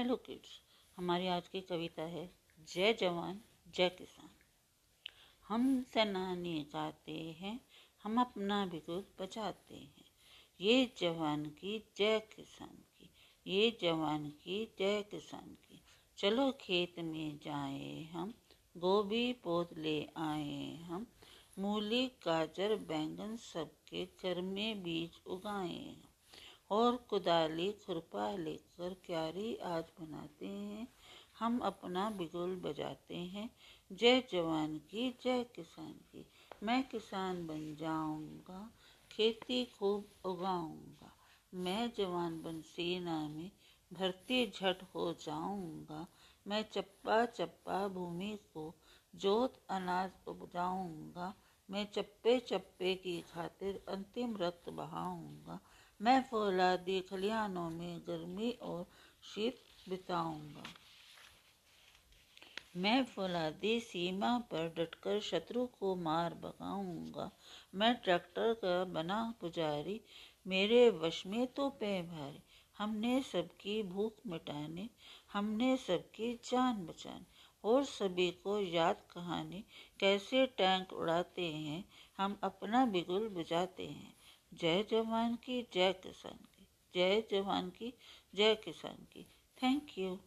Hello kids हमारी आज की कविता है, जय जवान, जय किसान। हम सेनानी गाते हैं, हम अपना बिगुल बचाते हैं। ये जवान की, जय किसान की, ये जवान की, जय किसान की। चलो खेत में जाए हम, गोभी पौध ले आए हम। मूली, गाजर, बैंगन सबके घर में बीज उगाए हम। और कुदाली खुरपा लेकर क्यारी आज बनाते हैं। हम अपना बिगुल बजाते हैं। जय जवान की, जय किसान की। मैं किसान बन जाऊँगा, खेती खूब उगाऊँगा। मैं जवान बन सेना में, भर्ती झट हो जाऊँगा। मैं चप्पा चप्पा भूमि को, जोत अनाज उपजाऊँगा। मैं चप्पे चप्पे की खातिर अंतिम रक्त बहाऊँगा। मैं फौलादी खलियानों में गर्मी और शीत बिताऊँगा। मैं फौलादी सीमा पर डटकर शत्रु को मार भगाऊँगा। मैं ट्रैक्टर का बना पुजारी, मेरे वश में तो पे भारी हमने सबकी भूख मिटाने, हमने सबकी जान बचाने, और सभी को याद कहानी, कैसे टैंक उड़ाते हैं, हम अपना बिगुल बुझाते हैं। जय जवान की जय किसान की जय जवान की जय किसान की। Thank you